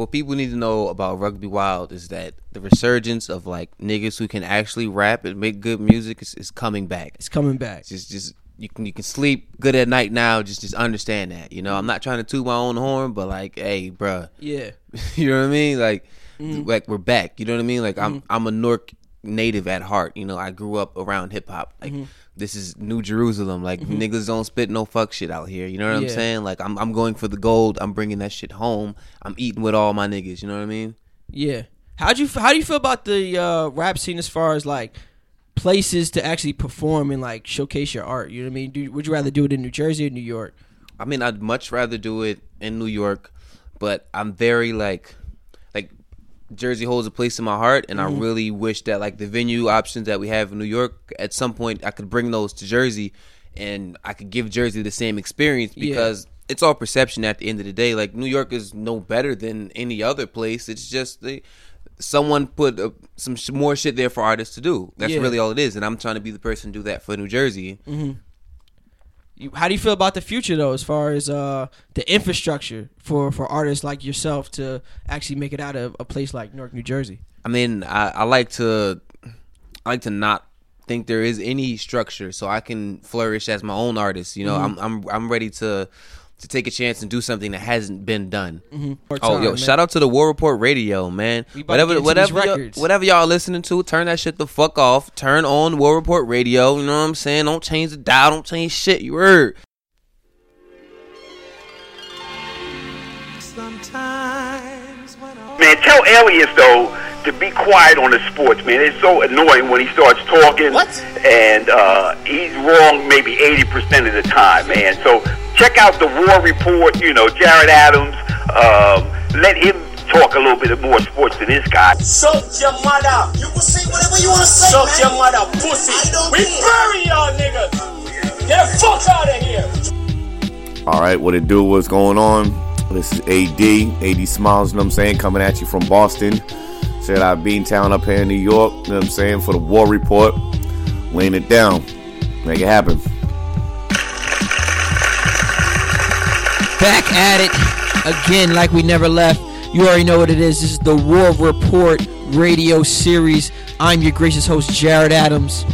what people need to know about Rugby Wild is that the resurgence of like niggas who can actually rap and make good music is, is coming back. It's coming back. Just just you can you can sleep good at night now. Just just understand that. You know, I'm not trying to toot my own horn, but like, hey, bruh, Yeah. you know what I mean? Like, Mm-hmm. like we're back. You know what I mean? Like I'm I'm a Newark native at heart. You know, I grew up around hip hop. Like Mm-hmm. This is New Jerusalem. Like niggas don't spit no fuck shit out here. You know what I'm saying? Like I'm I'm going for the gold. I'm bringing that shit home. I'm eating with all my niggas. You know what I mean? Yeah. How'd you how do you feel about the uh, rap scene as far as like places to actually perform and like showcase your art? You know what I mean? Do, would you rather do it in New Jersey or New York? I mean, I'd much rather do it in New York, but I'm very like Jersey holds a place in my heart, and I really wish that like the venue options that we have in New York, at some point, I could bring those to Jersey, and I could give Jersey the same experience Yeah. because it's all perception at the end of the day. Like New York is no better than any other place. It's just they. Someone put uh, some sh- more shit there for artists to do. That's Yeah. really all it is, and I'm trying to be the person to do that for New Jersey. You, how do you feel about the future though, as far as uh, the infrastructure for for artists like yourself to actually make it out of a place like Newark, New Jersey? I mean, I, I like to, I like to not think there is any structure, so I can flourish as my own artist. You know, Mm-hmm. I'm I'm I'm ready to to take a chance and do something that hasn't been done. Mm-hmm. More Oh, time, yo! man. Shout out to the War Report Radio, man. We about to get Whatever, whatever, y'all, whatever y'all listening to, turn that shit the fuck off. Turn on War Report Radio. You know what I'm saying? Don't change the dial. Don't change shit. You heard? Man, tell Alias though to be quiet on the sports, man. It's so annoying when he starts talking. What? And uh, he's wrong maybe 80% of the time, man. So check out the War Report, you know, Jared Adams. Um, let him talk a little bit more sports than this guy. Suck your mother. You can say whatever you want to say, Suck man. your mother, pussy. I don't We care. bury y'all niggas. Get the fuck out of here. All right, what it do? What's going on? This is AD, AD Smiles, you know what I'm saying? Coming at you from Boston. Said out Beantown up here in New York, you know what I'm saying? For the War Report. Laying it down. Make it happen. Back at it again, like we never left. You already know what it is. This is the War Report radio series. I'm your gracious host, Jared Adams.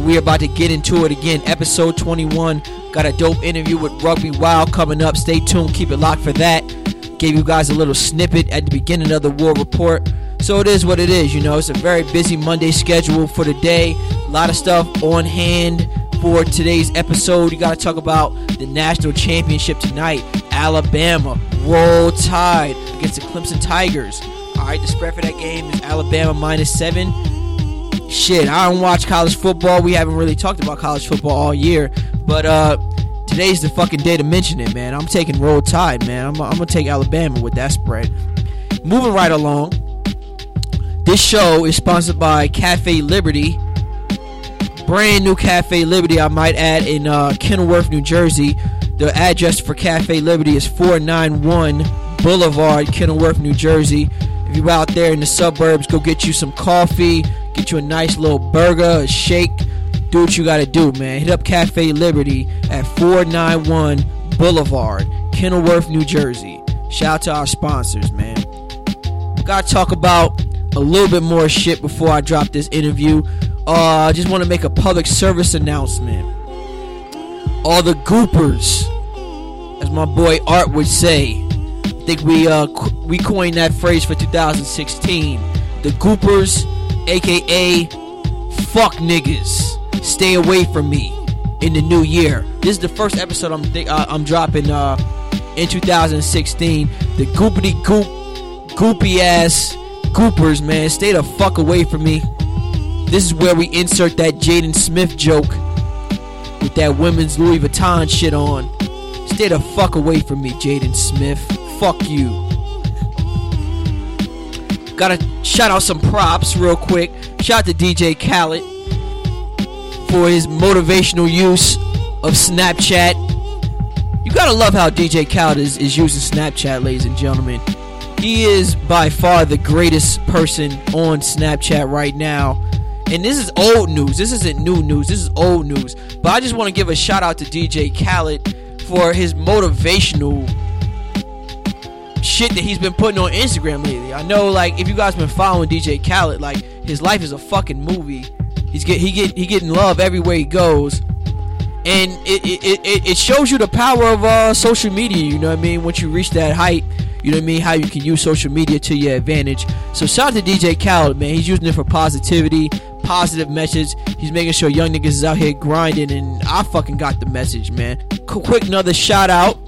We're about to get into it again. Episode 21. Got a dope interview with Rugby Wild coming up. Stay tuned. Keep it locked for that. Gave you guys a little snippet at the beginning of the War Report. So it is what it is. You know, it's a very busy Monday schedule for the day. A lot of stuff on hand for today's episode. You got to talk about the national championship tonight. Alabama roll tide against the Clemson Tigers. All right, the spread for that game is Alabama minus seven. Shit, I don't watch college football. We haven't really talked about college football all year, but uh, today's the fucking day to mention it, man. I'm taking roll tide, man. I'm, I'm gonna take Alabama with that spread. Moving right along. This show is sponsored by Cafe Liberty brand new Cafe Liberty, I might add, in uh, Kenilworth, New Jersey. The address for Cafe Liberty is 491 Boulevard, Kenilworth, New Jersey. If you're out there in the suburbs, go get you some coffee, get you a nice little burger, a shake. Do what you gotta do, man. Hit up Cafe Liberty at 491 Boulevard, Kenilworth, New Jersey. Shout out to our sponsors, man. Gotta talk about a little bit more shit before I drop this interview. Uh, I just want to make a public service announcement. All the goopers, as my boy Art would say, I think we uh we coined that phrase for 2016. The goopers, aka fuck niggas, stay away from me in the new year. This is the first episode I'm thi- uh, I'm dropping uh in 2016. The goopity goop goopy ass goopers, man, stay the fuck away from me. This is where we insert that Jaden Smith joke with that women's Louis Vuitton shit on. Stay the fuck away from me, Jaden Smith. Fuck you. Gotta shout out some props real quick. Shout out to DJ Khaled for his motivational use of Snapchat. You gotta love how DJ Khaled is, is using Snapchat, ladies and gentlemen. He is by far the greatest person on Snapchat right now. And this is old news. This isn't new news. This is old news. But I just want to give a shout out to DJ Khaled for his motivational shit that he's been putting on Instagram lately. I know, like, if you guys been following DJ Khaled, like, his life is a fucking movie. He's get he get he getting love everywhere he goes, and it it, it, it shows you the power of uh, social media. You know what I mean? Once you reach that height, you know what I mean? How you can use social media to your advantage. So shout out to DJ Khaled, man. He's using it for positivity, positive message. He's making sure young niggas is out here grinding, and I fucking got the message, man. Qu- quick another shout out.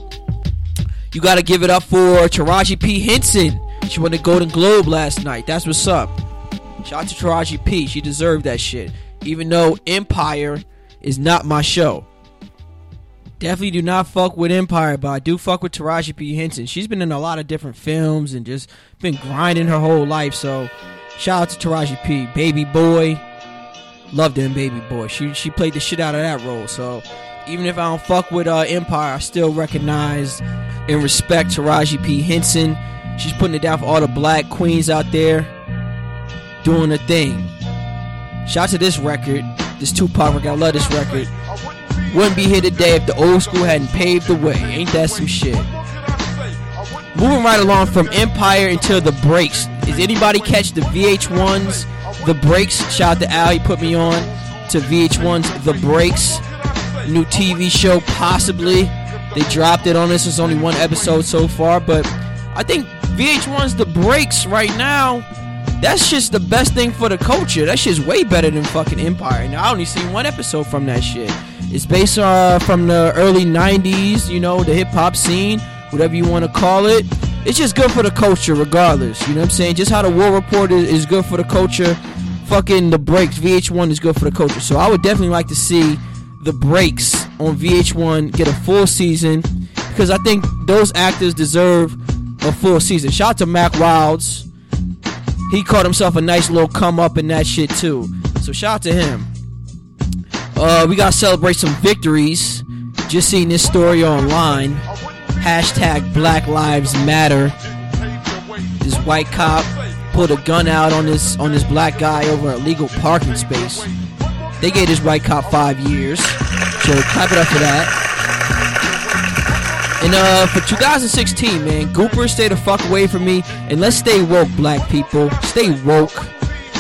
You gotta give it up for Taraji P Henson. She won the Golden Globe last night. That's what's up. Shout out to Taraji P. She deserved that shit. Even though Empire is not my show. Definitely do not fuck with Empire, but I do fuck with Taraji P. Henson. She's been in a lot of different films and just been grinding her whole life. So shout out to Taraji P. Baby Boy. Loved him, Baby Boy. She she played the shit out of that role. So even if I don't fuck with uh, Empire, I still recognize and respect Taraji P. Henson. She's putting it down for all the black queens out there doing a thing. Shout out to this record, this Tupac record. I love this record. Wouldn't be here today if the old school hadn't paved the way. Ain't that some shit? Moving right along from Empire until the breaks. Is anybody catch the VH1's The Breaks? Shout out to Al, he put me on to VH1's The Breaks. New TV show, possibly. They dropped it on us. It's only one episode so far, but I think VH1's The Breaks right now that's just the best thing for the culture. That shit's way better than fucking Empire. Now I only seen one episode from that shit. It's based uh, from the early '90s, you know, the hip hop scene, whatever you want to call it. It's just good for the culture, regardless. You know what I'm saying? Just how the War Report is, is good for the culture. Fucking the breaks, VH1 is good for the culture. So I would definitely like to see the breaks on VH1 get a full season because I think those actors deserve a full season. Shout out to Mack Wilds he caught himself a nice little come up in that shit too. So shout out to him. Uh, we gotta celebrate some victories. Just seen this story online. Hashtag Black Lives Matter. This white cop pulled a gun out on this on this black guy over a legal parking space. They gave this white cop five years. So clap it up for that. And uh, for 2016, man, Gooper, stay the fuck away from me, and let's stay woke, black people. Stay woke.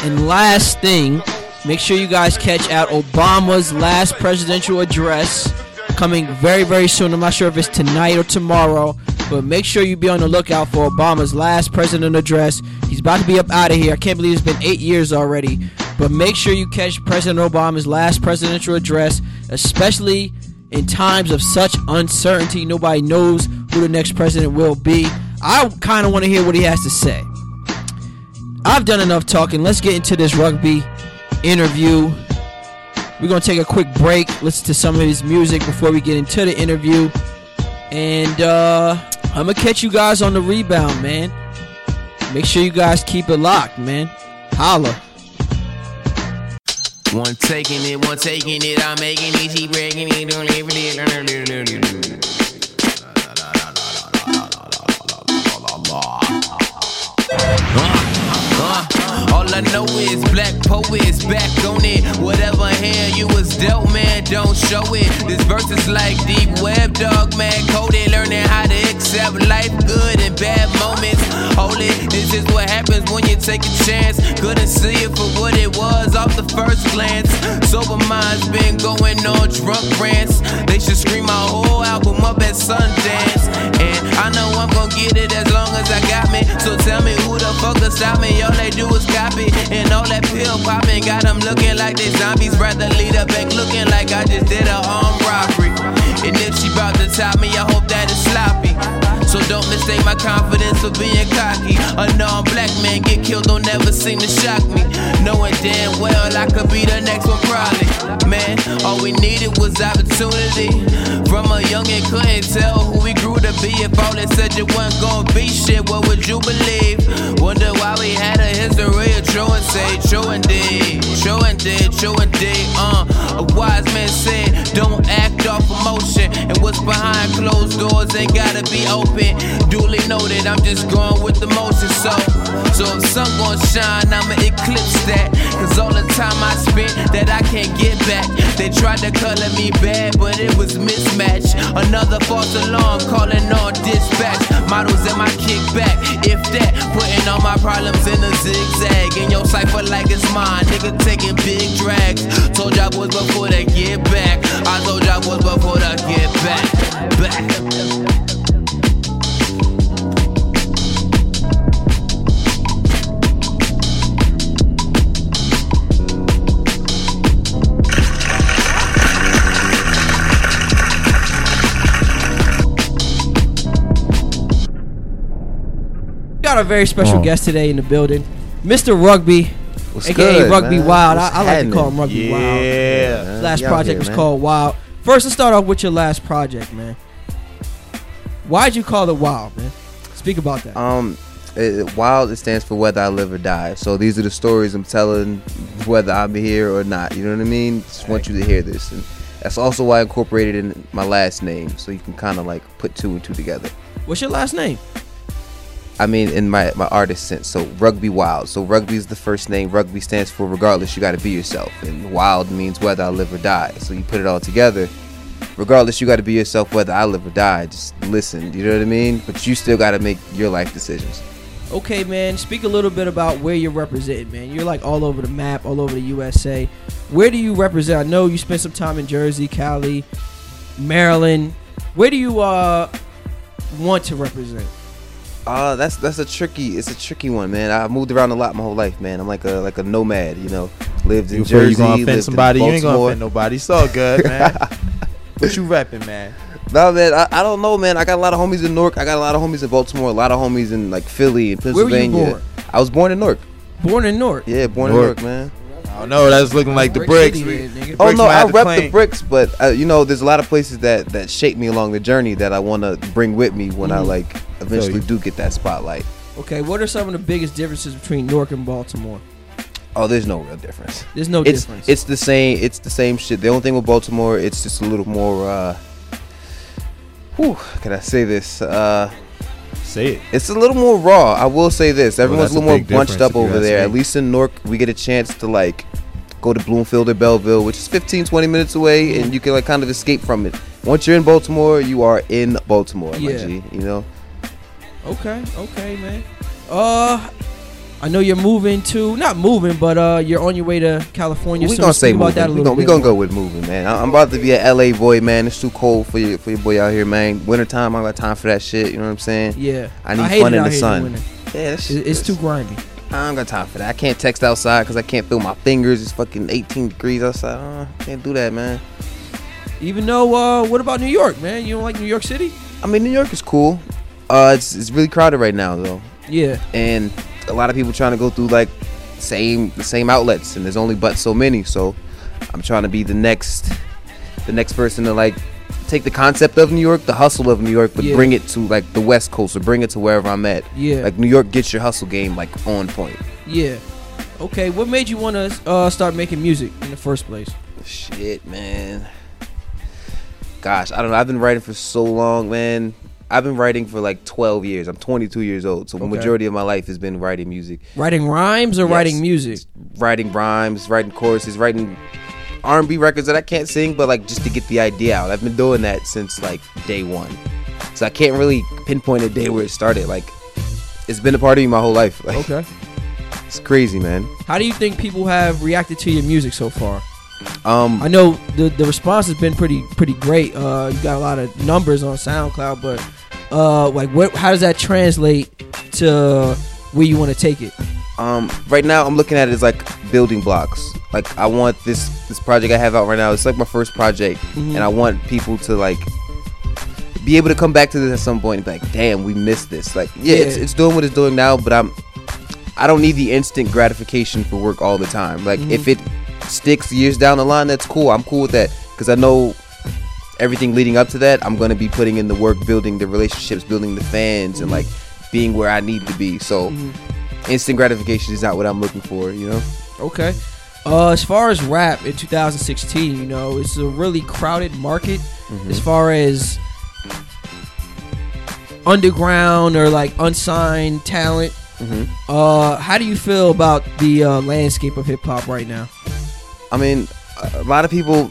And last thing, make sure you guys catch out Obama's last presidential address coming very, very soon. I'm not sure if it's tonight or tomorrow, but make sure you be on the lookout for Obama's last president address. He's about to be up out of here. I can't believe it's been eight years already. But make sure you catch President Obama's last presidential address, especially in times of such uncertainty, nobody knows who the next president will be. I kind of want to hear what he has to say. I've done enough talking. Let's get into this rugby interview. We're going to take a quick break, listen to some of his music before we get into the interview. And uh, I'm going to catch you guys on the rebound, man. Make sure you guys keep it locked, man. Holla. One taking it, one taking it, I'm making it, she breaking it, don't leave it. All I know is black poets back on it. Whatever hand you was dealt, man, don't show it. This verse is like deep web, dog, man, coded. Learning how to accept life, good and bad moments. Hold it, this is what happens when you take a chance. Couldn't see it for what it was off the first glance. Sober minds been going on drunk rants. They should scream my whole album up at Sundance. And I know I'm gonna get it as as I got me. So tell me who the fuck will stop me? All they do is copy. And all that pill popping got them looking like they zombies. Rather lead a bank looking like I just did a armed robbery. And if she bout to top me, I hope that it's sloppy. So don't mistake my confidence for being cocky. A non-black man get killed don't never seem to shock me. Knowing damn well I could be the next one probably. Man, all we needed was opportunity. From a youngin' couldn't tell who we grew to be. If all they said you wasn't gonna be shit, what would you believe? Wonder why we had a history of say true indeed. true indeed, true indeed. Uh, a wise man said, don't act off emotion. And what's behind closed doors ain't gotta be open. Duly noted, I'm just going with the motion. So, so if sun gon' shine, I'ma eclipse that. Cause all the time I spent that I can't get back. They tried to color me bad, but it was mismatched. Another false alarm calling on dispatch. Models in my kickback, if that. Putting all my problems in a zigzag. In your cipher like it's mine. Nigga taking big drags. Told y'all boys before they get back. I told y'all boys before they get back. Back. Got a very special Oh. guest today in the building, Mr. Rugby, What's aka good, Rugby man? Wild. I, What's I like to call him Rugby Wild. Yeah. Last project here, was man. called Wild. First, let's start off with your last project, man. Why'd you call it Wild, man? Speak about that. Um, it, wild it stands for whether I live or die. So these are the stories I'm telling, whether I'm here or not. You know what I mean? Just want you to hear this, and that's also why I incorporated in my last name, so you can kind of like put two and two together. What's your last name? I mean, in my my artist sense. So rugby wild. So rugby is the first name. Rugby stands for regardless. You got to be yourself, and wild means whether I live or die. So you put it all together. Regardless, you got to be yourself, whether I live or die. Just listen. You know what I mean? But you still got to make your life decisions. Okay, man. Speak a little bit about where you're representing, man. You're like all over the map, all over the USA. Where do you represent? I know you spent some time in Jersey, Cali, Maryland. Where do you uh want to represent? Uh, that's that's a tricky. It's a tricky one, man. I moved around a lot my whole life, man. I'm like a like a nomad, you know. Lived in You Jersey, you gonna lived offend in somebody? You ain't gonna offend nobody. It's all good, man. what you rapping, man? No, man. I, I don't know, man. I got a lot of homies in Newark. I got a lot of homies in Baltimore. A lot of homies in like Philly and Where were you Pennsylvania. born? I was born in Newark. Born in Newark. Yeah, born Newark. in Newark, man. I don't know. That's looking like the Brick bricks. City, man, nigga. Oh no, I rep the bricks, but uh, you know, there's a lot of places that that shape me along the journey that I want to bring with me when I Mhm. like eventually you. do get that spotlight. Okay, what are some of the biggest differences between Newark and Baltimore? Oh, there's no real difference. There's no it's difference. it's the same. It's the same shit. The only thing with Baltimore, it's just a little more. uh Whew, can I say this? Uh Say it. It's a little more raw. I will say this. Everyone's that's a little more bunched up over there. me. At least in Newark, we get a chance to like go to Bloomfield or Belleville, which is 15, 20 minutes away, and you can like kind of escape from it. Once you're in Baltimore, you are in Baltimore, my Yeah. G. You know. Okay, okay, man. Uh, I know you're moving to not moving, but uh, you're on your way to California. we soon. gonna say about moving. that a little gonna, we gonna go with moving, man. I- I'm about to be an LA boy, man. It's too cold for you for your boy out here, man. Wintertime, I don't got time for that shit. You know what I'm saying? Yeah, I need hate fun in the sun. Yeah, that shit, It- It's too grimy. I don't got time for that. I can't text outside because I can't feel my fingers. It's fucking 18 degrees outside. Uh, can't do that, man. Even though, uh, what about New York, man? You don't like New York City? I mean, New York is cool. Uh, it's it's really crowded right now though, Yeah, and a lot of people trying to go through like same the same outlets, and there's only but so many. So I'm trying to be the next the next person to like take the concept of New York, the hustle of New York, but Yeah. bring it to like the West Coast or bring it to wherever I'm at. yeah, Like New York gets your hustle game like on point. yeah. Okay, what made you want to uh, start making music in the first place? Shit, man. Gosh, I don't know. I've been writing for so long, man. I've been writing for like 12 years. I'm 22 years old, so the Okay. majority of my life has been writing music. Writing rhymes or Yes. writing music? writing rhymes, writing choruses, writing R&B records that I can't sing, but like just to get the idea out. I've been doing that since like day one, so I can't really pinpoint a day where it started. Like it's been a part of me my whole life. Like, Okay. it's crazy, man. How do you think people have reacted to your music so far? Um, I know the the response has been pretty pretty great. Uh, you got a lot of numbers on SoundCloud, but uh, like what? How does that translate to where you want to take it? um, right now I'm looking at it as like building blocks. Like I want this this project I have out right now. It's like my first project, Mhm. and I want people to like be able to come back to this at some point and be like, "Damn, we missed this." Like, yeah, It's, Yeah. it's doing what it's doing now, but I'm I don't need the instant gratification for work all the time. Like, Mhm. if it sticks years down the line, that's cool. I'm cool with that because I know everything leading up to that. I'm gonna be putting in the work, building the relationships, building the fans, and like being where I need to be. So, Mhm. instant gratification is not what I'm looking for. You know. Okay. Uh, as far as rap in 2016, you know, it's a really crowded market Mm-hmm. as far as underground or like unsigned talent. Mhm. Uh, how do you feel about the uh, landscape of hip hop right now? I mean, a lot of people,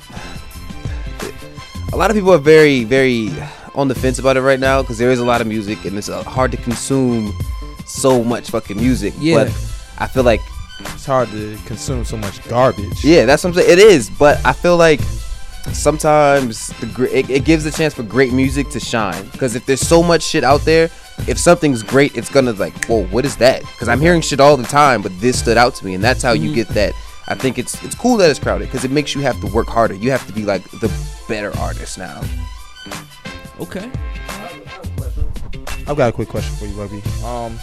a lot of people are very, very on the fence about it right now because there is a lot of music and it's uh, hard to consume so much fucking music. Yeah. But I feel like, It's hard to consume so much garbage. yeah, that's what I'm saying. It is, but I feel like sometimes the it, it gives a chance for great music to shine because if there's so much shit out there. If something's great, it's gonna like, whoa, what is that? Because I'm hearing shit all the time, but this stood out to me, and that's how you get that. I think it's it's cool that it's crowded because it makes you have to work harder. You have to be like the better artist now. Okay. I've got a quick question for you, Bubby. Um,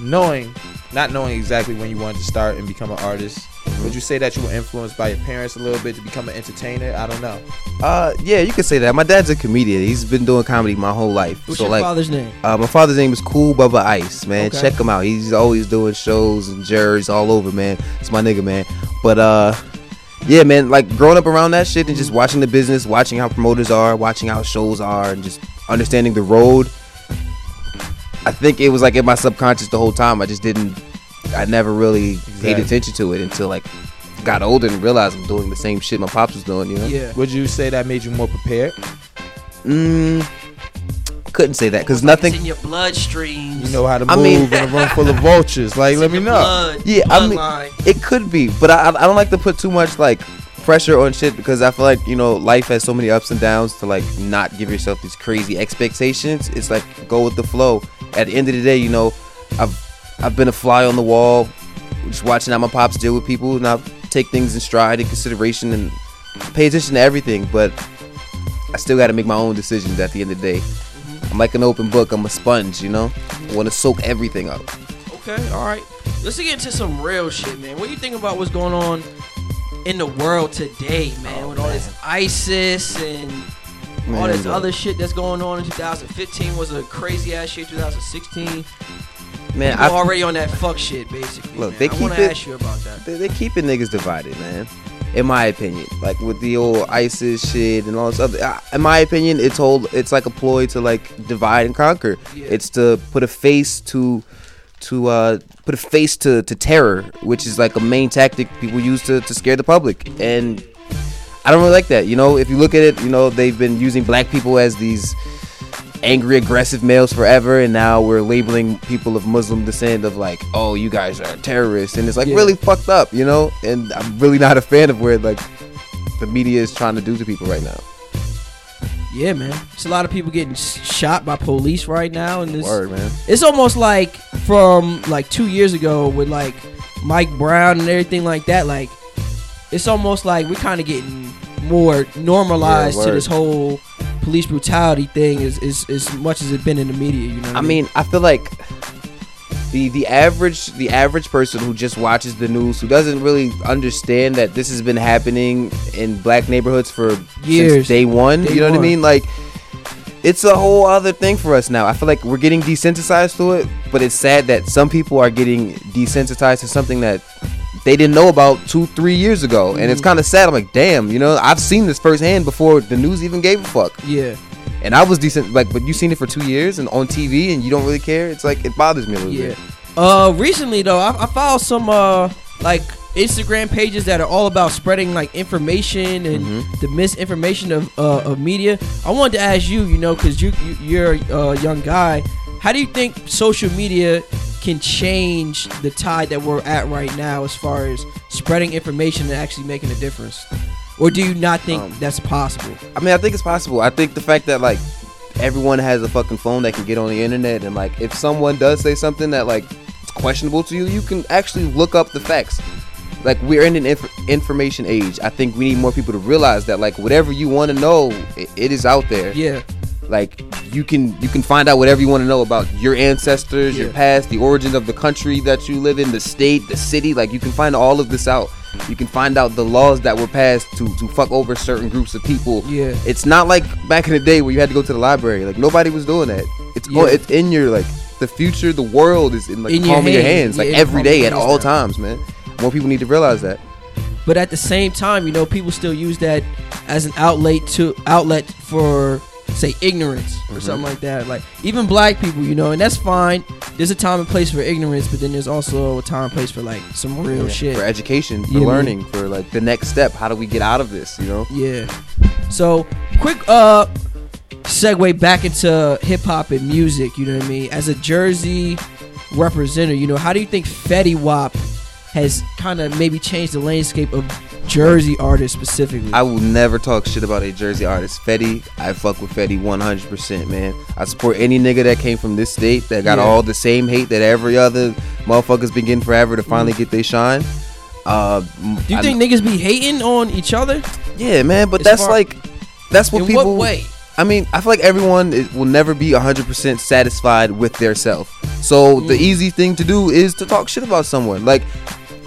knowing, not knowing exactly when you wanted to start and become an artist, would you say that you were influenced by your parents a little bit to become an entertainer? I don't know. Uh, yeah, you could say that. My dad's a comedian. He's been doing comedy my whole life. What's so your like, father's name? uh, my father's name is Cool Bubba Ice, man. Okay. Check him out. He's always doing shows and jerseys all over, man. It's my nigga, man. But uh, yeah, man. Like growing up around that shit and just watching the business, watching how promoters are, watching how shows are, and just understanding the road. I think it was like in my subconscious the whole time. I just didn't. I never really paid attention to it until like got older and realized I'm doing the same shit my pops was doing. You know. Yeah. Would you say that made you more prepared? Mm, couldn't say that because nothing. It's in your bloodstream. You know how to move I move mean- in a room full of vultures. Like, It's let in me your know. blood, Yeah, I mean- bloodline. It could be, but I, I don't like to put too much like pressure on shit because I feel like you know life has so many ups and downs to like not give yourself these crazy expectations. It's like go with the flow. At the end of the day, you know, I've I've been a fly on the wall, just watching how my pops deal with people, and I take things in stride and consideration and pay attention to everything. But I still got to make my own decisions at the end of the day. Mm-hmm. I'm like an open book. I'm a sponge, you know. I want to soak everything up. Okay, all right. Let's get into some real shit, man. What do you think about what's going on in the world today, man? Oh, with all this ISIS and all this other shit that's going on in 2015 was a crazy ass shit. 2016, Man, people I already on that fuck shit, basically. Look, man. they I want keep to it- ask you about that. they, they keeping niggas divided, man. In my opinion, like with the old ISIS shit and all this other. In my opinion, it's whole. It's like a ploy to like divide and conquer. Yeah. It's to put a face to, to uh, put a face to to terror, which is like a main tactic people use to to scare the public. And I don't really like that. You know, if you look at it, you know they've been using black people as these angry, aggressive males forever, and now we're labeling people of Muslim descent of like, oh, you guys are terrorists, and it's like Yeah. really fucked up, you know. And I'm really not a fan of where like the media is trying to do to people right now. Yeah, man. It's a lot of people getting shot by police right now, and this Word, man. it's almost like from like two years ago with like Mike Brown and everything like that. Like it's almost like we're kind of getting more normalized Yeah, to this whole police brutality thing as, as as much as it's been in the media. You know, I mean, I feel like the the average the average person who just watches the news who doesn't really understand that this has been happening in black neighborhoods for Years. since day one. Day you know what. I mean? Like it's a whole other thing for us now. I feel like we're getting desensitized to it, but it's sad that some people are getting desensitized to something that they didn't know about two, three years ago, and Mm-hmm. it's kind of sad. I'm like, damn, you know, I've seen this firsthand before the news even gave a fuck. yeah. And I was decent, like, but you seen it for two years and on TV, and you don't really care. It's like it bothers me a little Yeah. bit. Uh, recently though, I, I followed some uh like Instagram pages that are all about spreading like information and Mm-hmm. the misinformation of uh, of media. I wanted to ask you, you know, because you, you you're a young guy. How do you think social media can change the tide that we're at right now as far as spreading information and actually making a difference? Or do you not think Um, that's possible? I mean, I think it's possible. I think the fact that like everyone has a fucking phone that can get on the internet, and like if someone does say something that like it's questionable to you, you can actually look up the facts. Like we're in an inf- information age. I think we need more people to realize that like whatever you want to know, it, it is out there. Yeah. Like you can you can find out whatever you want to know about your ancestors your past the origins of the country that you live in the state the city like you can find all of this out you can find out the laws that were passed to to fuck over certain groups of people Yeah. it's not like back in the day where you had to go to the library like nobody was doing that it's Yeah. going it's in your like the future the world is in like In your palm of your hands. hands like Yeah, every day your at all now. times man more people need to realize that but at the same time, you know, people still use that as an outlet to outlet for say ignorance or Mm-hmm. something like that. Like even black people, you know, and that's fine. There's a time and place for ignorance, but then there's also a time and place for like some real shit. for education, for Yeah, man. learning, for like the next step. How do we get out of this? You know. Yeah. So quick uh segue back into hip hop and music, you know what I mean? As a Jersey representative, you know, how do you think Fetty Wap has kind of maybe changed the landscape of Jersey artist specifically? I will never talk shit about a Jersey artist. Fetty, I fuck with Fetty 100%, man. I support any nigga that came from this state that got Yeah. all the same hate that every other motherfuckers been getting forever to finally get their shine. Uh, do you think niggas be hating on each other? Yeah, man, but As that's far- like that's what In people. what way? I mean, I feel like everyone will never be 100% satisfied with their self. So the Mm. easy thing to do is to talk shit about someone. Like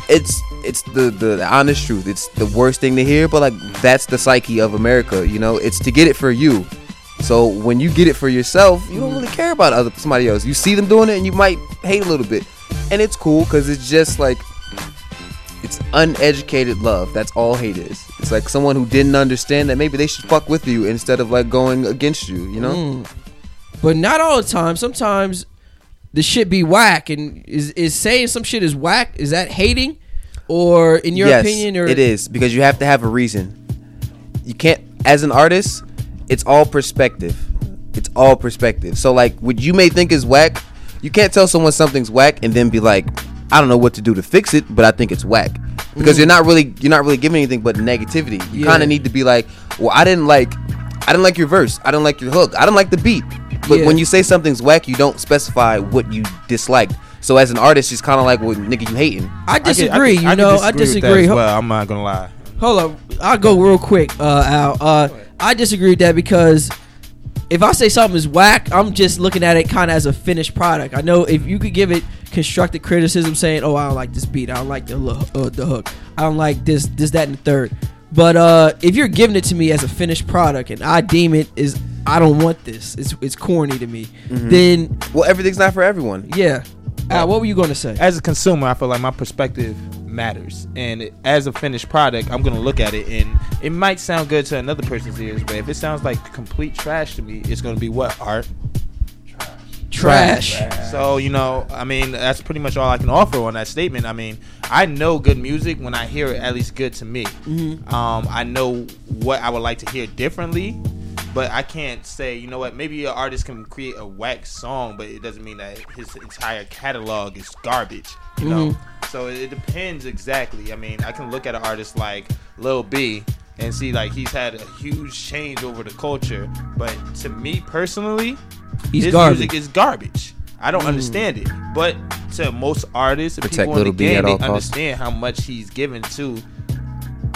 it's it's the, the the honest truth. It's the worst thing to hear, but like that's the psyche of America, you know? It's to get it for you. So when you get it for yourself, you don't really care about other somebody else. You see them doing it and you might hate a little bit. And it's cool cuz it's just like it's uneducated love. That's all hate is. It's like someone who didn't understand that maybe they should fuck with you instead of like going against you, you know? Mm. But not all the time. Sometimes the shit be whack and is is saying some shit is whack, is that hating? Or in your yes, opinion or it is because you have to have a reason. You can't as an artist, it's all perspective. It's all perspective. So like what you may think is whack, you can't tell someone something's whack and then be like, I don't know what to do to fix it, but I think it's whack. Because Mm. you're not really you're not really giving anything but negativity. You Yeah. kind of need to be like, well, I didn't like I didn't like your verse. I didn't like your hook. I didn't like the beat. But Yeah. when you say something's whack, you don't specify what you disliked. So as an artist, it's kind of like, well, nigga, you hating. I I can- I disagree, can- you I can know, I with that disagree. as Ho- well. I'm not gonna lie. Hold up, I'll go real quick, uh, Al. Uh, I disagree with that because if I say something is whack, I'm just looking at it kind of as a finished product. I know if you could give it constructive criticism, saying, "Oh, I don't like this beat. I don't like the uh, the hook. I don't like this, this, that, and the third. But uh, if you're giving it to me as a finished product and I deem it is, I don't want this. It's it's corny to me. Then Well, everything's not for everyone. yeah, Al, what were you gonna say? As a consumer, I feel like my perspective matters, and as a finished product, I'm gonna look at it, and it might sound good to another person's ears, but if it sounds like complete trash to me, it's gonna be what art. Trash. trash. So you know, I mean, that's pretty much all I can offer on that statement. I mean, I know good music when I hear it, at least good to me. Um, I know what I would like to hear differently, but I can't say, you know what, maybe an artist can create a whack song, but it doesn't mean that his entire catalog is garbage. You know, mm-hmm. so it, it depends exactly. I mean, I can look at an artist like Lil B. And see, like he's had a huge change over the culture, but to me personally, He's his garbage. music is garbage. I don't mm. understand it. But to most artists and Protect people in the game, they understand how much he's given to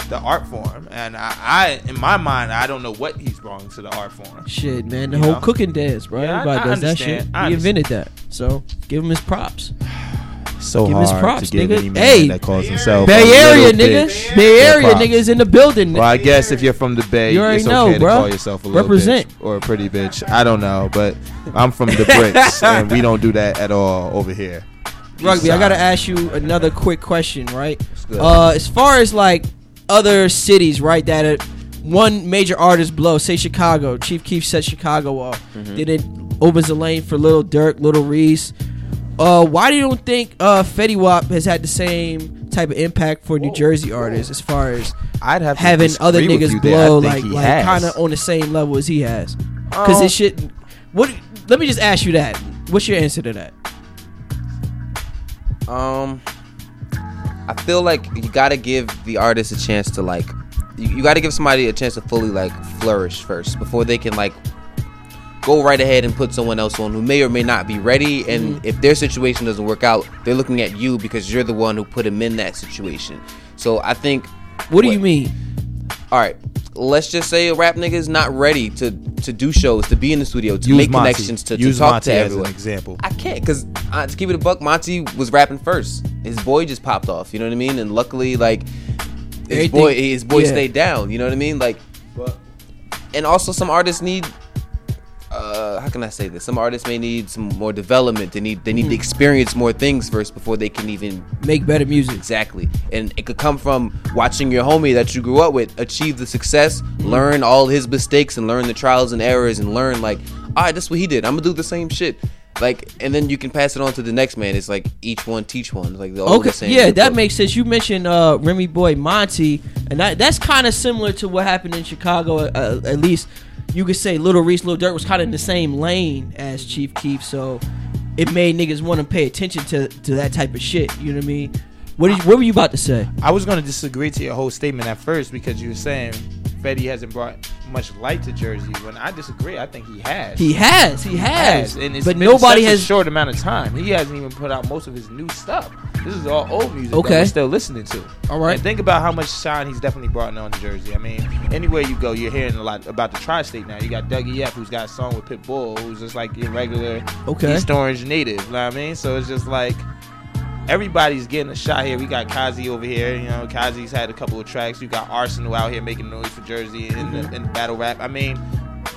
the art form. And I, I, in my mind, I don't know what he's brought to the art form. Shit, man, the You whole know? cooking dance, bro. Yeah, Everybody I does that shit. I he invented that, so give him his props. So Give his props, nigga. any Hey, that calls himself Bay Area, little nigga. bitch Bay Area, props. niggas in the building. Well, I guess if you're from the Bay, You already it's know, okay to bro. call yourself a little Represent. bitch or a pretty bitch. I don't know, but I'm from the bricks, and we don't do that at all over here. Rugby, I gotta ask you another quick question, right? Uh, as far as like other cities, right, that are, one major artist blow, say Chicago, Chief Keef set Chicago off, then it opens the lane for Little Durk, Little Reese. Uh, why do you don't think uh Fetty Wap has had the same type of impact for New Jersey artists as far as I'd have having other niggas you there. I blow like like kind of on the same level as he has? Because Um, it should. What? Let me just ask you that. What's your answer to that? Um, I feel like you gotta give the artist a chance to like, you, you gotta give somebody a chance to fully like flourish first before they can like go right ahead and put someone else on who may or may not be ready. And mm-hmm. if their situation doesn't work out, they're looking at you because you're the one who put them in that situation. So I think, What do you mean? All right, let's just say a rap nigga is not ready to to do shows, to be in the studio, to Use make Monty. connections, to, to Use talk Monty to as an everyone. example. I can't because uh, to keep it a buck, Monty was rapping first. His boy just popped off. You know what I mean? And luckily, like his Everything- boy, his boy yeah. stayed down. You know what I mean? Like, and also some artists need uh how can I say this? Some artists may need some more development. They need they need to experience more things first before they can even Make better music. exactly. And it could come from watching your homie that you grew up with achieve the success, learn all his mistakes, and learn the trials and errors, and learn like, all right, that's what he did. I'm gonna do the same shit. Like, and then you can pass it on to the next man. It's like each one teach one. Like, they're all Okay, the same. yeah, that makes sense. You mentioned uh, Remy Boy Monty, and that that's kind of similar to what happened in Chicago. Uh, at least you could say Little Reese, Little Durk was kind of in the same lane as Chief Keef, so it made niggas want to pay attention to to that type of shit. You know what I mean? What did you, what were you about to say? I was going to disagree to your whole statement at first because you were saying Fetty hasn't brought much light to Jersey. When I disagree, I think he has. He has, he has, and it's but been nobody has. a short amount of time. He hasn't even put out most of his new stuff. This is all old music that Okay. we're still listening to. All right. And think about how much shine he's definitely brought on to Jersey. I mean, anywhere you go, you're hearing a lot about the tri-state now. You got Dougie F, who's got a song with Pitbull, who's just like your regular Okay. East Orange native. You know what I mean? So it's just like everybody's getting a shot here. We got Kazi over here. You know, Kazi's had a couple of tracks. You got Arsonal out here making noise for Jersey in, Mm-hmm. the, in battle rap. I mean,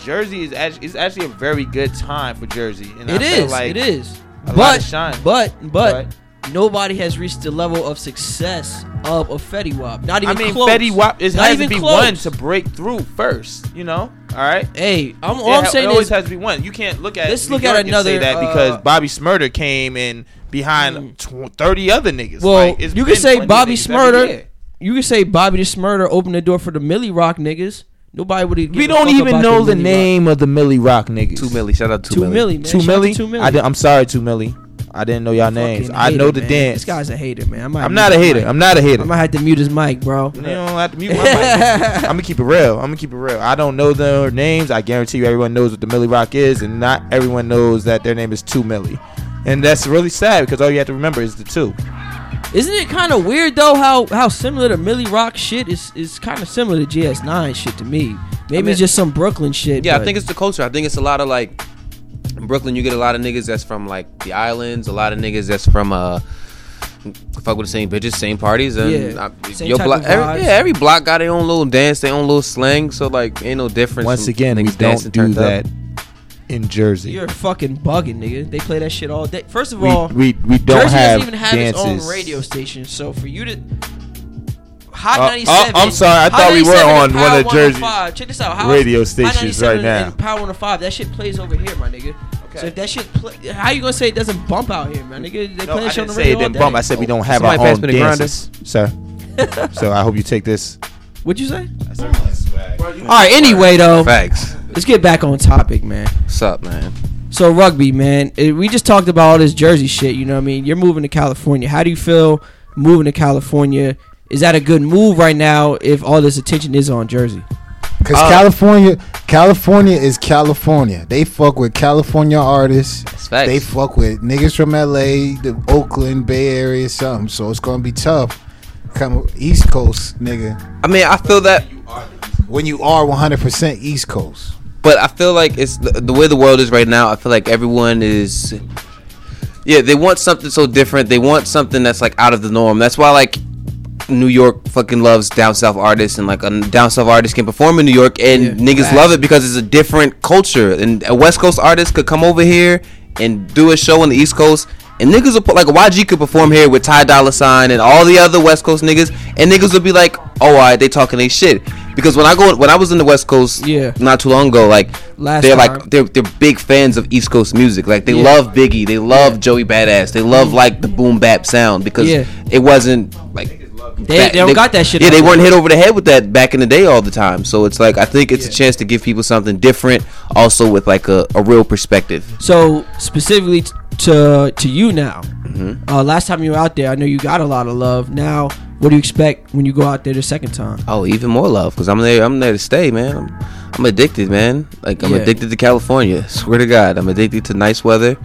Jersey is actually it's actually a very good time for Jersey. And It is, like it is, a lot but of shine. but but But- nobody has reached the level of success of a Fetty Wap. Not even close. I mean, close. Fetty Wap is Not has to be close. one to break through first. You know, all right. Hey, I'm, all It I'm saying it always is has to be one. You can't look at Let's New look at and say another, that uh, because Bobby Shmurda came in behind mm. tw- thirty other niggas. Well, Like, it's you been can say Bobby Shmurda. You can say Bobby the Shmurda opened the door for the Milly Rock niggas. Nobody would have. We don't even know the name of the Milly Rock niggas. Two milli. Shout out to Two Millie. Millie. Two Shout out to Millie. Two Millie. I did, I'm sorry, Two Millie. I didn't know y'all names. Fucking I know the man. dance. This guy's a hater, man. I might I'm not a hater. mic. I'm not a hater. I might have to mute his mic, bro. You don't have to mute my mic. I'm gonna keep it real. I'm gonna keep it real. I don't know their names. I guarantee you, everyone knows what the Milly Rock is, and not everyone knows that their name is Two Millie. And that's really sad because all you have to remember is the two. Isn't it kind of weird though how how similar to Milly Rock shit is is kind of similar to GS9 shit to me. Maybe mean- it's just some Brooklyn shit. Yeah, I think it's the culture. I think it's a lot of like in Brooklyn. You get a lot of niggas that's from like the islands. A lot of niggas that's from uh. Fuck with the same bitches, same parties, and Yeah, I- same your block. Every, yeah, every block got their own little dance, their own little slang. So like, ain't no difference. Once again, we don't do that up. That in Jersey. You're fucking bugging, nigga. They play that shit all day. First of we, all, we we don't Jersey have doesn't even have dances. its own radio station. So for you to Hot Uh, 97. uh, I'm sorry, I Hot thought we were on one Power of Jersey's Check this out. How radio stations 97 right now. And Power 105. That shit plays over here, my nigga. So if that shit, play, how you gonna say it doesn't bump out here, man? Nigga, they No, play I that shit on didn't the say it radio all didn't day. bump. I said we don't have Somebody our own me the dances, sir. so I hope you take this. What'd you say? All right. Anyway, though, Facts. Let's get back on topic, man. What's up, man? So rugby, man. We just talked about all this Jersey shit. You know what I mean? You're moving to California. How do you feel moving to California? Is that a good move right now? If all this attention is on Jersey, Cause Uh, California, California is California. They fuck with California artists. Facts. They fuck with niggas from LA, the Oakland, Bay Area, something. So it's gonna be tough. Come East Coast, nigga. I mean, I feel that, When you are 100% East Coast. But I feel like it's the, the way the world is right now. I feel like everyone is, yeah, they want something so different. They want something that's like out of the norm. That's why like New York fucking loves down south artists, and like a down south artist can perform in New York, and Yeah, niggas facts. love it because it's a different culture. And a West Coast artist could come over here and do a show on the East Coast. And niggas will put like YG could perform here with Ty Dolla Sign and all the other West Coast niggas, and niggas would be like, "Oh, alright, they talking they shit." Because when I go, when I was in the West Coast, Yeah. not too long ago, like Last they're time. like they're they're big fans of East Coast music. Like they Yeah. love Biggie, they love Joey Badass, they love like the boom bap sound because Yeah. it wasn't like They- back- they got that shit Yeah, they weren't hit over the head with that back in the day all the time. So it's like I think it's a chance to give people something different, also with like a, a real perspective. so specifically t- to to you now. Mm-hmm. Uh, last time you were out there, I know you got a lot of love. Now, what do you expect when you go out there the second time? Oh, even more love because I'm there. I'm there to stay, man. I'm, I'm addicted, man. Like I'm Yeah. addicted to California. Swear to God, I'm addicted to nice weather,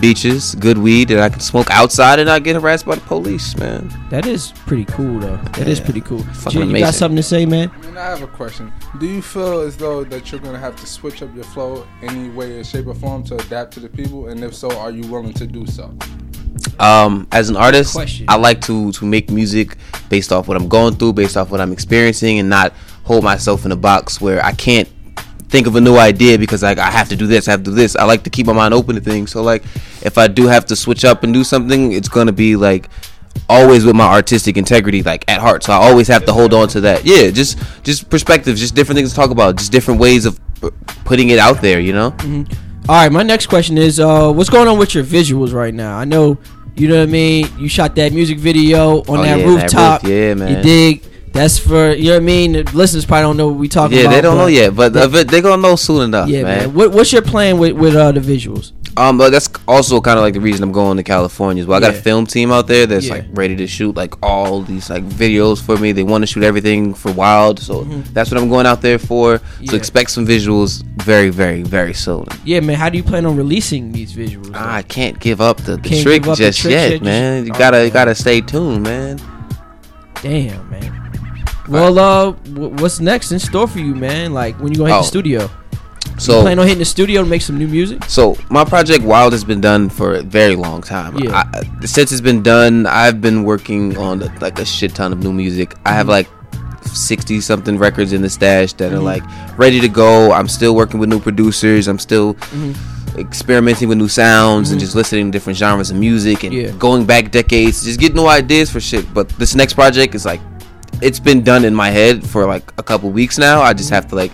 beaches, good weed, and I can smoke outside and not get harassed by the police, man. That is pretty cool, though. That is Yeah. pretty cool. Fucking Jay, you got something to say, man? And I have a question. Do you feel as though that you're gonna have to switch up your flow any way, or shape, or form to adapt to the people? And if so, are you willing to do so? Um, as an artist, Question. I like to to make music based off what I'm going through, based off what I'm experiencing, and not hold myself in a box where I can't think of a new idea because like I have to do this, I have to do this. I like to keep my mind open to things. So like if I do have to switch up and do something, it's gonna be like always with my artistic integrity like at heart. So I always have to hold on to that. Yeah, just just perspectives, just different things to talk about, just different ways of putting it out there. You know. All right, my next question is, uh, what's going on with your visuals right now? I know, you know what I mean. You shot that music video on Oh, that yeah, that rooftop. roof, yeah, man. You dig? That's for you know what I mean. The listeners probably don't know what we talking Yeah, about. Yeah, they don't know yet, but uh, they gonna know soon enough, Yeah, man. man. What, what's your plan with with uh, the visuals? Um, but that's also kind of like the reason I'm going to California. Is well, I got Yeah. a film team out there that's Yeah. like ready to shoot like all these like videos for me. They want to shoot everything for Wild, so that's what I'm going out there for. So Mm-hmm. Expect some visuals very, very, very soon. Yeah, man. How do you plan on releasing these visuals? I can't give up the, the trick up the just trick yet, yet, man. You Oh, gotta, man. you gotta stay tuned, man. Damn, man. Well, uh, what's next in store for you, man? Like when you gonna hit Oh. the studio? So you plan on hitting the studio to make some new music? So my project Wild has been done for a very long time. Yeah. I, since it's been done, I've been working on like a shit ton of new music. I have Mhm. like sixty something records in the stash that are Mhm. like ready to go. I'm still working with new producers. I'm still Mhm. experimenting with new sounds and Mhm. just listening to different genres of music and Yeah. going back decades, just get new ideas for shit. But this next project is like it's been done in my head for like a couple weeks now. I just Mm-hmm. have to like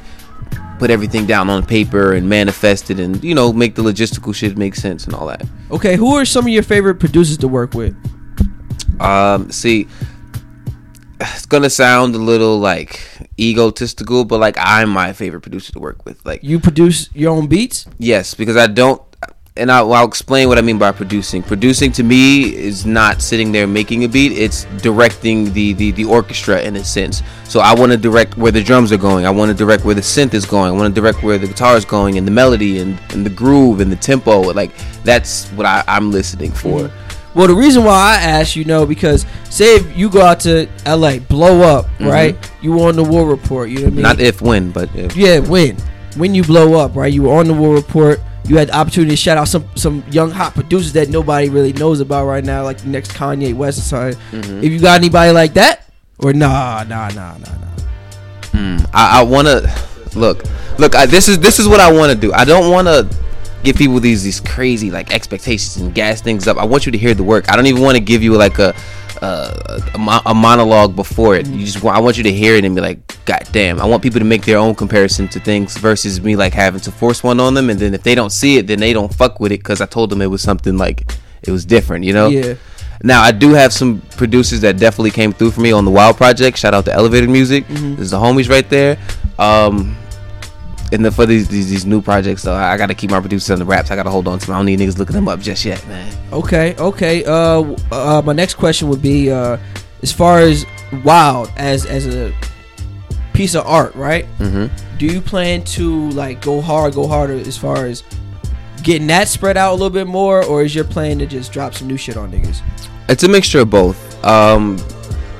put everything down on paper and manifest it and you know make the logistical shit make sense and all that. Okay, who are some of your favorite producers to work with? Um, see, it's gonna sound a little like egotistical, but like I'm my favorite producer to work with. Like You produce your own beats? Yes, because I don't, and I'll, I'll explain what I mean by producing. Producing to me is not sitting there making a beat; it's directing the the, the orchestra in a sense. So I want to direct where the drums are going. I want to direct where the synth is going. I want to direct where the guitar is going, and the melody, and, and the groove, and the tempo. Like that's what I, I'm listening for. Well, the reason why I asked, you know, because say if you go out to LA, blow up, Mhm. right? You on the War Report, you know what I mean? Not if, when, but if. Yeah, when when you blow up, right? You were on the War Report. You had the opportunity to shout out some some young hot producers that nobody really knows about right now, like the next Kanye West or something. Mhm. If you got anybody like that, or nah, nah, nah, nah, nah. Hmm. I, I want to look, look. I, this is this is what I want to do. I don't want to give people these these crazy like expectations and gas things up. I want you to hear the work. I don't even want to give you like a a, a, a monologue before it. You just want, I want you to hear it and be like, God damn. I want people to make their own comparison to things versus me like having to force one on them. And then if they don't see it, then they don't fuck with it because I told them it was something like it was different. You know? Yeah. Now I do have some producers that definitely came through for me on the Wild project. Shout out to Elevated Music. Mhm. There's the homies right there. Um, and then for these, these these new projects, though, I gotta keep my producers on the raps. I gotta hold on to them. I don't need niggas looking them up just yet, man. Okay, okay. Uh, uh, my next question would be, uh, as far as Wild as as a piece of art, right? Mhm. Do you plan to like go hard, go harder as far as getting that spread out a little bit more, or is your plan to just drop some new shit on niggas? It's a mixture of both. Um,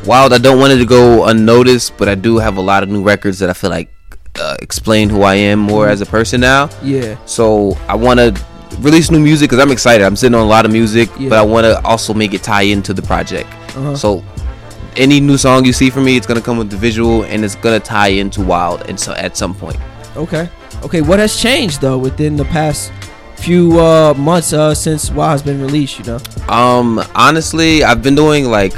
Wild, I don't want it to go unnoticed, but I do have a lot of new records that I feel like uh, explain who I am more as a person now. Yeah. So I want to release new music because I'm excited. I'm sitting on a lot of music, Yeah. but I want to also make it tie into the project. Uh-huh. So any new song you see from me, it's gonna come with the visual and it's gonna tie into Wild, and so at some point. Okay, okay. What has changed though within the past few uh, months uh, since Wild has been released? You know. Um, honestly, I've been doing like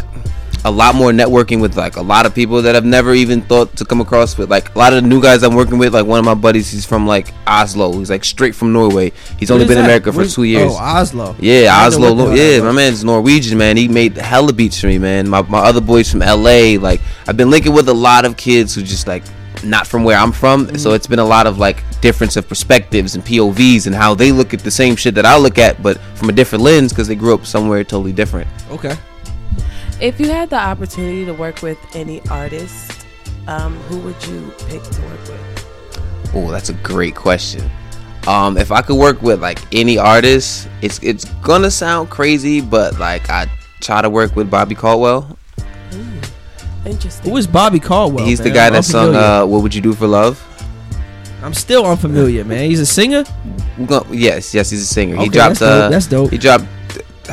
a lot more networking with like a lot of people that I've never even thought to come across with. Like a lot of the new guys I'm working with. Like one of my buddies, he's from like Oslo. He's like straight from Norway. He's only been in? America for Where's- two years. Oh, Oslo. Yeah, I Oslo. hell yeah, that my man's Norwegian, man. He made hella beats for me, man. My, my other boys from LA. Like I've been linking with a lot of kids who just like not from where I'm from. Mm-hmm. So it's been a lot of like difference of perspectives and POVs and how they look at the same shit that I look at, but from a different lens because they grew up somewhere totally different. Okay. If you had the opportunity to work with any artist, um, who would you pick to work with? Oh, that's a great question. Um, if I could work with like any artist, it's it's gonna sound crazy, but like I try to work with Bobby Caldwell. Interesting. Who is Bobby Caldwell? He's the man? guy I'm that sung uh, "What Would You Do for Love." I'm still unfamiliar, man. He's a singer. Gonna- yes, yes, he's a singer. Okay, he dropped. that's dope, Uh, that's dope. He dropped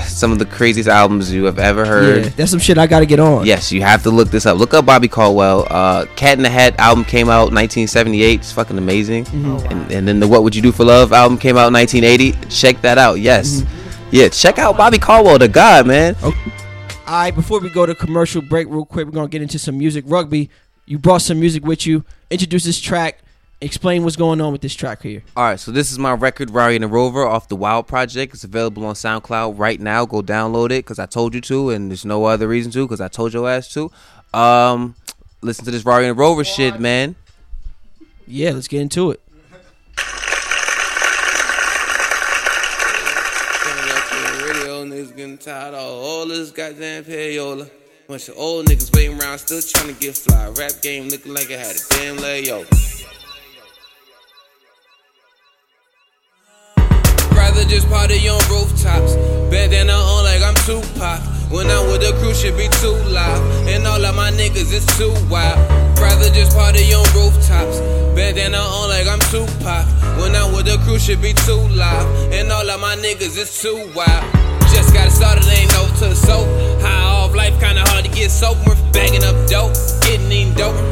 some of the craziest albums you have ever heard. Yeah, that's some shit I got to get on. Yes, you have to look this up. Look up Bobby Caldwell. Uh, Cat in the Hat album came out 1978. It's fucking amazing. Mhm. And, and then the What Would You Do for Love album came out 1980. Check that out. Yes. Yeah, check out Bobby Caldwell, the guy, man. All right, before we go to commercial break, real quick, we're gonna get into some music. Rugby, you brought some music with you. Introduce this track. Explain what's going on with this track here. All right, so this is my record, Rari and the Rover, off the Wild Project. It's available on SoundCloud right now. Go download it because I told you to, and there's no other reason to because I told your ass to. Um, listen to this Rari and the Rover shit, man. Yeah, let's get into it. Radio niggas getting tired of all this goddamn payola. Bunch of old niggas waiting around, still trying to get fly. Rap game looking like it had a damn layover. Just party on rooftops. Bandana on like I'm Tupac. When I'm with the crew, should be too loud. And all of my niggas is too wild. Rather just party on rooftops. Bandana on like I'm Tupac. When I'm with the crew, should be too loud. And all of my niggas is too wild. Just got started, ain't over to the soap. High off life, kinda hard to get sober. Bagging up dope, getting even doper.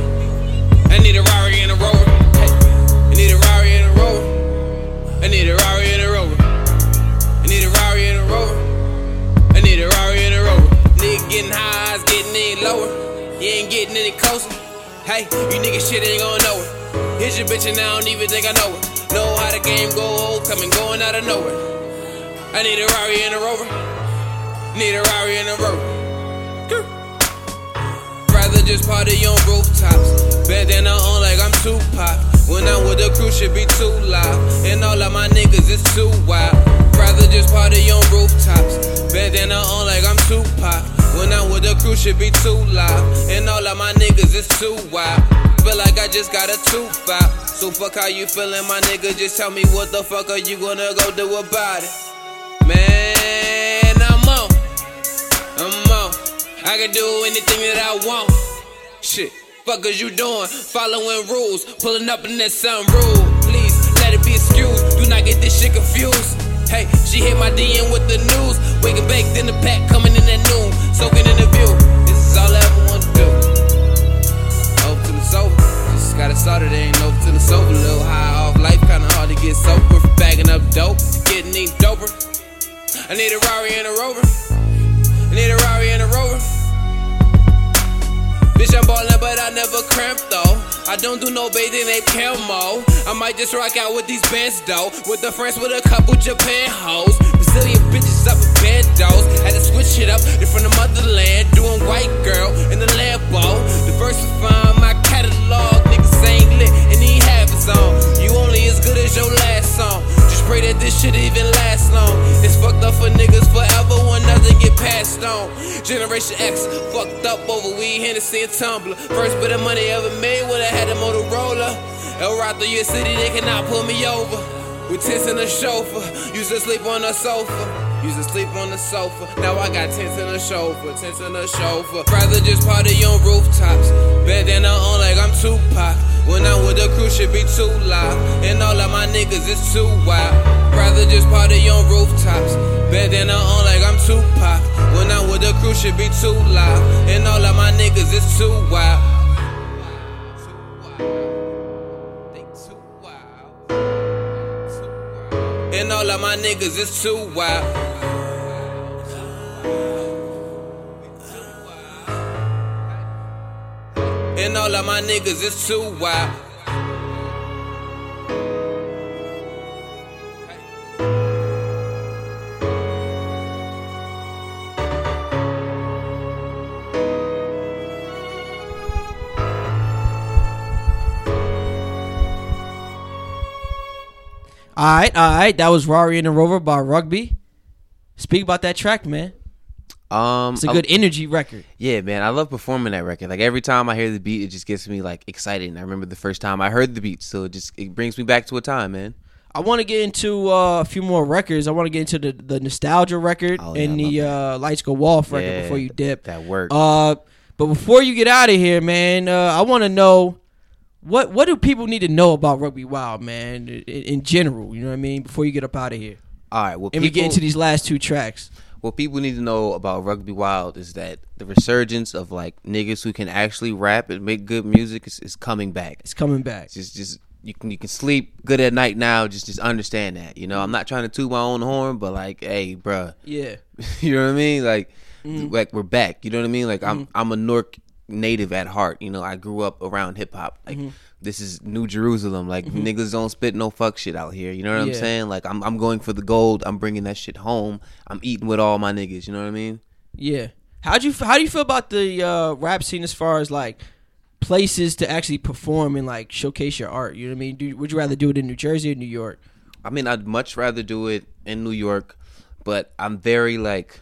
I need a Rari and a Rover. Hey, I need a Rari and a Rover. I need a Rari Hey, you niggas shit ain't gonna know it. Here's your bitch and I don't even think I know it. Know how the game go, old, coming going out of nowhere. I need a Rari and a Rover. Need a Rari and a Rover. Rather just party on rooftops. Bandana on like I'm Tupac. When I'm with the crew, should be too loud. And all of my niggas is too wild. Rather just party on rooftops. Bandana on like I'm Tupac. When I'm with the crew, should be too loud. And all of my niggas is too wild. Feel like I just got a tooth out. So fuck how you feeling, my nigga. Just tell me what the fuck are you gonna go do about it? Man, I'm on. I'm on. I can do anything that I want. Shit, fuck is you doing? Following rules, pulling up in that sun rule. Please let it be excused. Do not get this shit confused. Hey, she hit my DM with the news. Waking baked in the pack, coming in at noon. Soaking in the view. This is all I ever want to do. Over to the sofa. Just got it started, ain't over to the sofa. Little high off life, kinda hard to get sober. Bagging up dope, getting even doper. I need a Rari and a Rover. I need a Rari and a Rover. Bitch, I'm ballin', but I never cramp though. I don't do no bathing ape camo. I might just rock out with these bands though. With the friends with a couple Japan hoes. Brazilian bitches up with bandos. Had to Generation X fucked up over weed, Hennessy, and Tumblr. First bit of money ever made when I had a Motorola. El ride through your city, they cannot pull me over. With tents in the chauffeur, used to sleep on the sofa. Used to sleep on the sofa. Now I got tents in the chauffeur, tents in the chauffeur. Rather just party on rooftops. Bandana on like I'm Tupac. When I'm with the crew, should be too loud. And all of my niggas is too wild. Rather just party on rooftops. Bandana on like I'm Tupac. When I'm with the crew, should be too loud. And all of my niggas is too wild. And all of my niggas is too wild. And all of my niggas is too wild. All right, all right. That was Rari and the Rover by Rugby. Speak about that track, man. Um, It's a good energy record. Yeah, man, I love performing that record. Like every time I hear the beat, it just gets me like excited. And I remember the first time I heard the beat, so it just it brings me back to a time, man. I want to get into uh, a few more records. I want to get into the, the nostalgia record Oh, yeah, and the uh, Lights Go Off record Yeah, before you dip. That work. Uh, but before you get out of here, man, uh, I want to know what what do people need to know about Rugby Wild, man, in, in general. You know what I mean? Before you get up out of here, All right, well, and we get into these last two tracks. what people need to know about Rugby Wild is that the resurgence of like niggas who can actually rap and make good music is, is coming back. It's coming back. Just just you can you can sleep good at night now. Just just understand that. You know, I'm not trying to toot my own horn, but like, hey, bruh, Yeah. you know what I mean? Like, Mhm. like we're back. You know what I mean? Like I'm Mhm. I'm a Newark native at heart. You know, I grew up around hip hop. Like Mhm. this is New Jerusalem. Like Mhm. niggas don't spit no fuck shit out here. You know what Yeah. I'm saying? Like I'm I'm going for the gold. I'm bringing that shit home. I'm eating with all my niggas. You know what I mean? Yeah. How'd you how do you feel about the uh, rap scene as far as like places to actually perform and like showcase your art? You know what I mean? Do, would you rather do it in New Jersey or New York? I mean, I'd much rather do it in New York, but I'm very like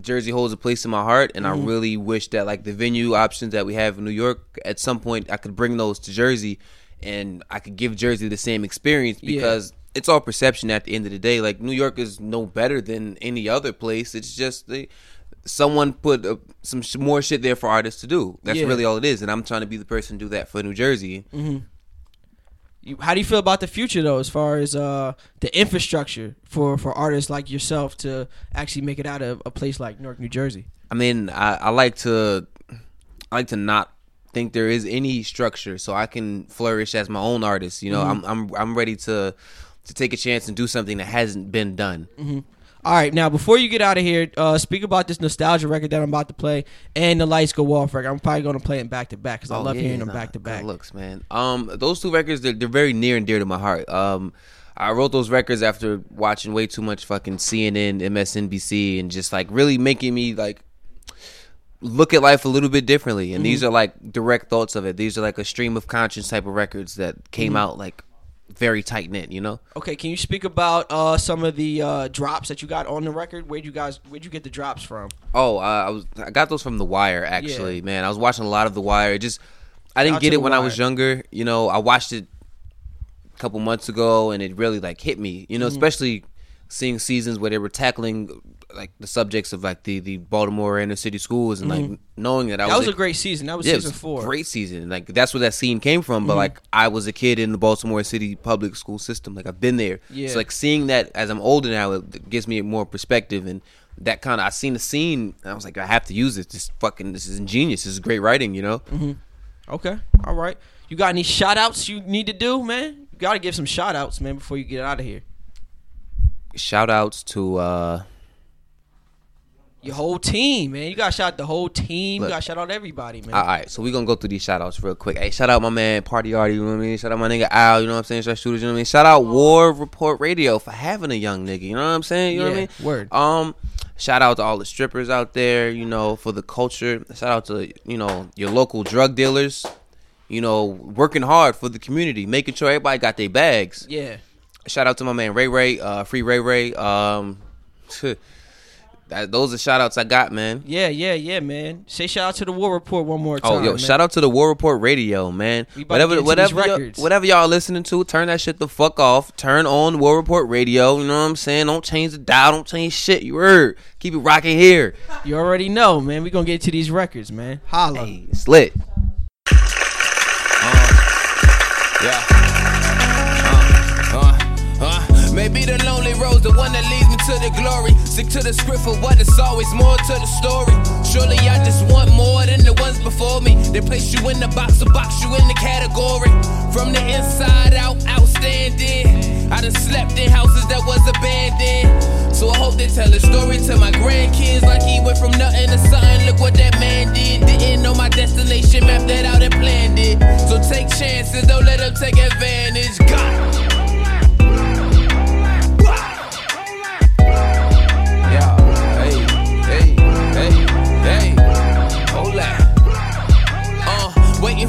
Jersey holds a place in my heart, and Mhm. I really wish that like the venue options that we have in New York, at some point, I could bring those to Jersey, and I could give Jersey the same experience Yeah. because it's all perception at the end of the day. Like New York is no better than any other place. It's just they. Someone put uh, some sh- more shit there for artists to do. That's Yeah. really all it is, and I'm trying to be the person to do that for New Jersey. Mm-hmm. You, how do you feel about the future though, as far as uh, the infrastructure for for artists like yourself to actually make it out of a place like Newark, New Jersey? I mean, I, I like to, I like to not think there is any structure, so I can flourish as my own artist. You know, Mhm. I'm I'm I'm ready to to take a chance and do something that hasn't been done. hmm All right, now before you get out of here, uh, speak about this nostalgia record that I'm about to play and the Lights Go Off record. I'm probably going to play them back to back because I Oh, love yeah, hearing them nah, back to back. Looks, man. Um, those two records they're, they're very near and dear to my heart. Um, I wrote those records after watching way too much fucking CNN, MSNBC, and just like really making me like look at life a little bit differently. And these Mhm. are like direct thoughts of it. These are like a stream of conscience type of records that came Mhm. out like very tight knit. You know. Okay, can you speak about uh, some of the uh, drops that you got on the record? Where'd you guys where'd you get the drops from? Oh, uh, I was I got those from The Wire actually, man. I was watching a lot of The Wire. It just I didn't out get it when I was younger. You know, I watched it a couple months ago and it really like hit me. You know, Mhm. especially seeing seasons where they were tackling like the subjects of like the the Baltimore inner city schools and Mhm. like knowing that I That was was a great season. That was yeah, season four. Great season. Like that's where that scene came from. But Mhm. like I was a kid in the Baltimore City public school system. Like I've been there. Yeah. So like seeing that as I'm older now, it gives me more perspective and that kind of I seen the scene and I was like I have to use this. This fucking this is ingenious. This is great writing. You know. hmm Okay, all right. You got any shout outs you need to do, man? You got to give some shout outs, man, before you get out of here. Shout outs to uh Your whole team, man. You got shout out the whole team. Look. you got shout out everybody, man. All right, so we gonna go through these shout outs real quick. Hey, shout out my man Party Artie, you know what I mean? Shout out my nigga Al, you know what I'm saying? Shout out shooters, you know what I mean? Shout out War Report Radio for having a young nigga, you know what I'm saying? You know what I mean? word. Um, shout out to all the strippers out there, you know, for the culture. Shout out to, you know, your local drug dealers, you know, working hard for the community, making sure everybody got their bags. Yeah. Shout out to my man Ray Ray, uh, Free Ray Ray. Um, that, those are shout outs I got, man. Yeah, yeah, yeah, man. Say shout out to the War Report one more time. Oh, yo, man. shout out to the War Report Radio, man. We about to get Whatever, whatever, y'all, whatever y'all listening to, turn that shit the fuck off. Turn on War Report Radio. You know what I'm saying? Don't change the dial. Don't change shit. You heard? Keep it rocking here. You already know, man. We gonna get to these records, man. Holla. It's lit. Yeah. Maybe the lonely road's the one that leads me to the glory. Stick to the script for what it's always more to the story. Surely I just want more than the ones before me. They place you in the box or box you in the category. From the inside out, outstanding. I done slept in houses that was abandoned. So I hope they tell a story to my grandkids like he went from nothing to something. Look what that man did. Didn't know my destination, mapped that out and planned it. So take chances, don't let them take advantage. God.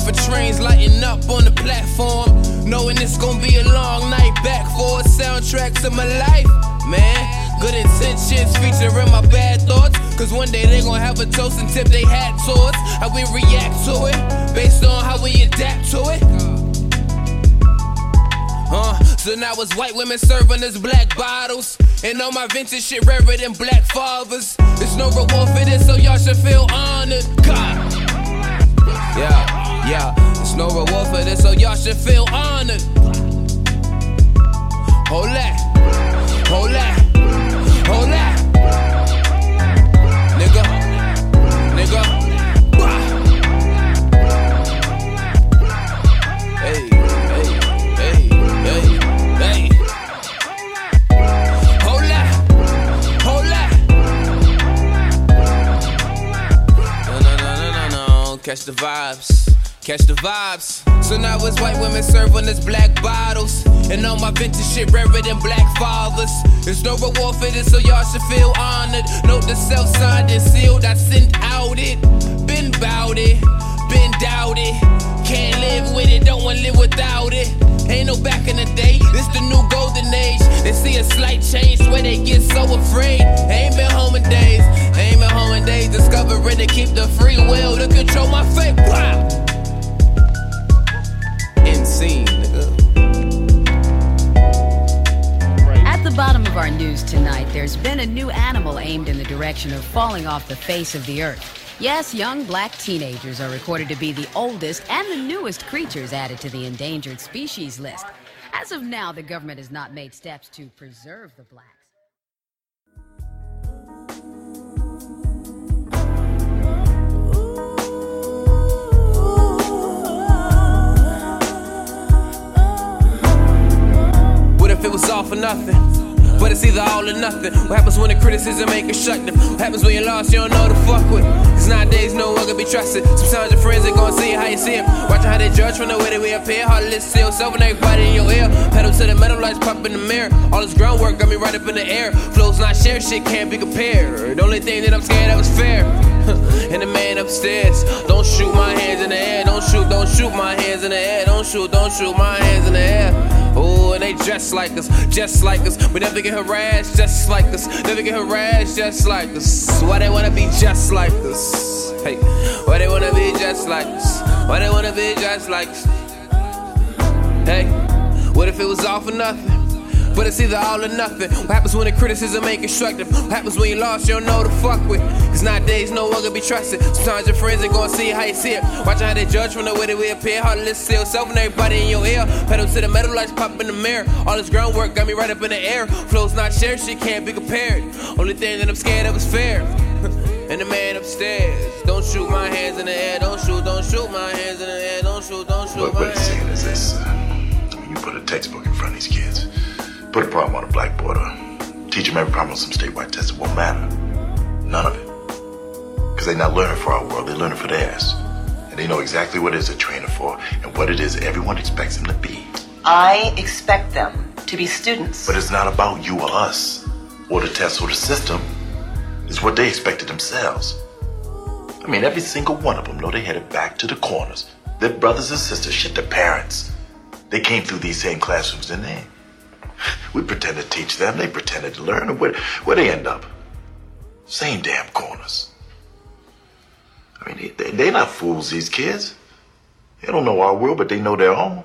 For trains lighting up on the platform. Knowing it's gonna be a long night back for a soundtrack to my life, man. Good intentions featuring my bad thoughts. Cause one day they gonna have a toast and tip they hat towards how we react to it, based on how we adapt to it. Uh, so now it's white women serving us black bottles. And all my vintage shit rarer than black fathers. There's no reward for this, so y'all should feel honored. God. Yeah, yeah, it's no reward for this, so y'all should feel honored. Hold that, hold that, hold that. Nigga, nigga. Hey, hey, hey, hey, hey. catch the vibes. Catch the vibes. So now it's white women serving us black bottles. And all my vintage shit rarer than black fathers. There's no reward for this, so y'all should feel honored. Note the self signed and sealed, I sent out it. Been bout it, been doubted. Can't live with it, don't wanna live without it. Ain't no back in the day, this the new golden age. They see a slight change where they get so afraid. Ain't been home in days, ain't been home in days. Discovering to keep the free will to control my fate. Wow. Bottom of our news tonight, there's been a new animal aimed in the direction of falling off the face of the earth. Yes, young black teenagers are recorded to be the oldest and the newest creatures added to the endangered species list. As of now, the government has not made steps to preserve the blacks. What if it was all for nothing? But it's either all or nothing. What happens when the criticism ain't constructive? What happens when you're lost, you don't know to fuck with? Cause nowadays no one can be trusted. Sometimes your friends ain't gonna see how you see it. Watching how they judge from the way that we appear. Hard to listen yourself and everybody in your ear. Pedal to the metal lights pop in the mirror. All this groundwork got me right up in the air. Flows not shared, shit can't be compared. The only thing that I'm scared of is fair. and the man upstairs, don't shoot my hands in the air. Don't shoot, don't shoot my hands in the air. Don't shoot, don't shoot my hands in the air. Oh, and they dress like us, just like us. We never get harassed, just like us. Never get harassed, just like us. Why they wanna be just like us? Hey, why they wanna be just like us? Why they wanna be just like us? Hey, what if it was all for nothing? But it's either all or nothing. What happens when the criticism ain't constructive? What happens when you lost, you don't know to fuck with? Cause nowadays no one can be trusted. Sometimes your friends ain't gonna see how you see it. Watching how they judge from the way that we appear. Hard to listen to yourself and everybody in your ear. Pedal to the metal lights pop in the mirror. All this groundwork got me right up in the air. Flows not shared, shit can't be compared. Only thing that I'm scared of is fair. and the man upstairs, don't shoot my hands in the air. Don't shoot, don't shoot my hands in the air. Don't shoot, don't shoot What, my what it's hands. saying is this. uh, When you put a textbook in front of these kids, put a problem on a blackboard or teach them every problem on some statewide test, it won't matter. None of it. They're not learning for our world, they're learning for theirs. And they know exactly what it is they're training for and what it is everyone expects them to be. I expect them to be students. But it's not about you or us, or the test or the system. It's what they expected themselves. I mean, every single one of them know they headed back to the corners. Their brothers and sisters, shit, their parents. They came through these same classrooms, didn't they? We pretended to teach them, they pretended to learn, and where, where they end up? Same damn corners. Mean, they, they, they're not fools, these kids. They don't know our world, but they know their own.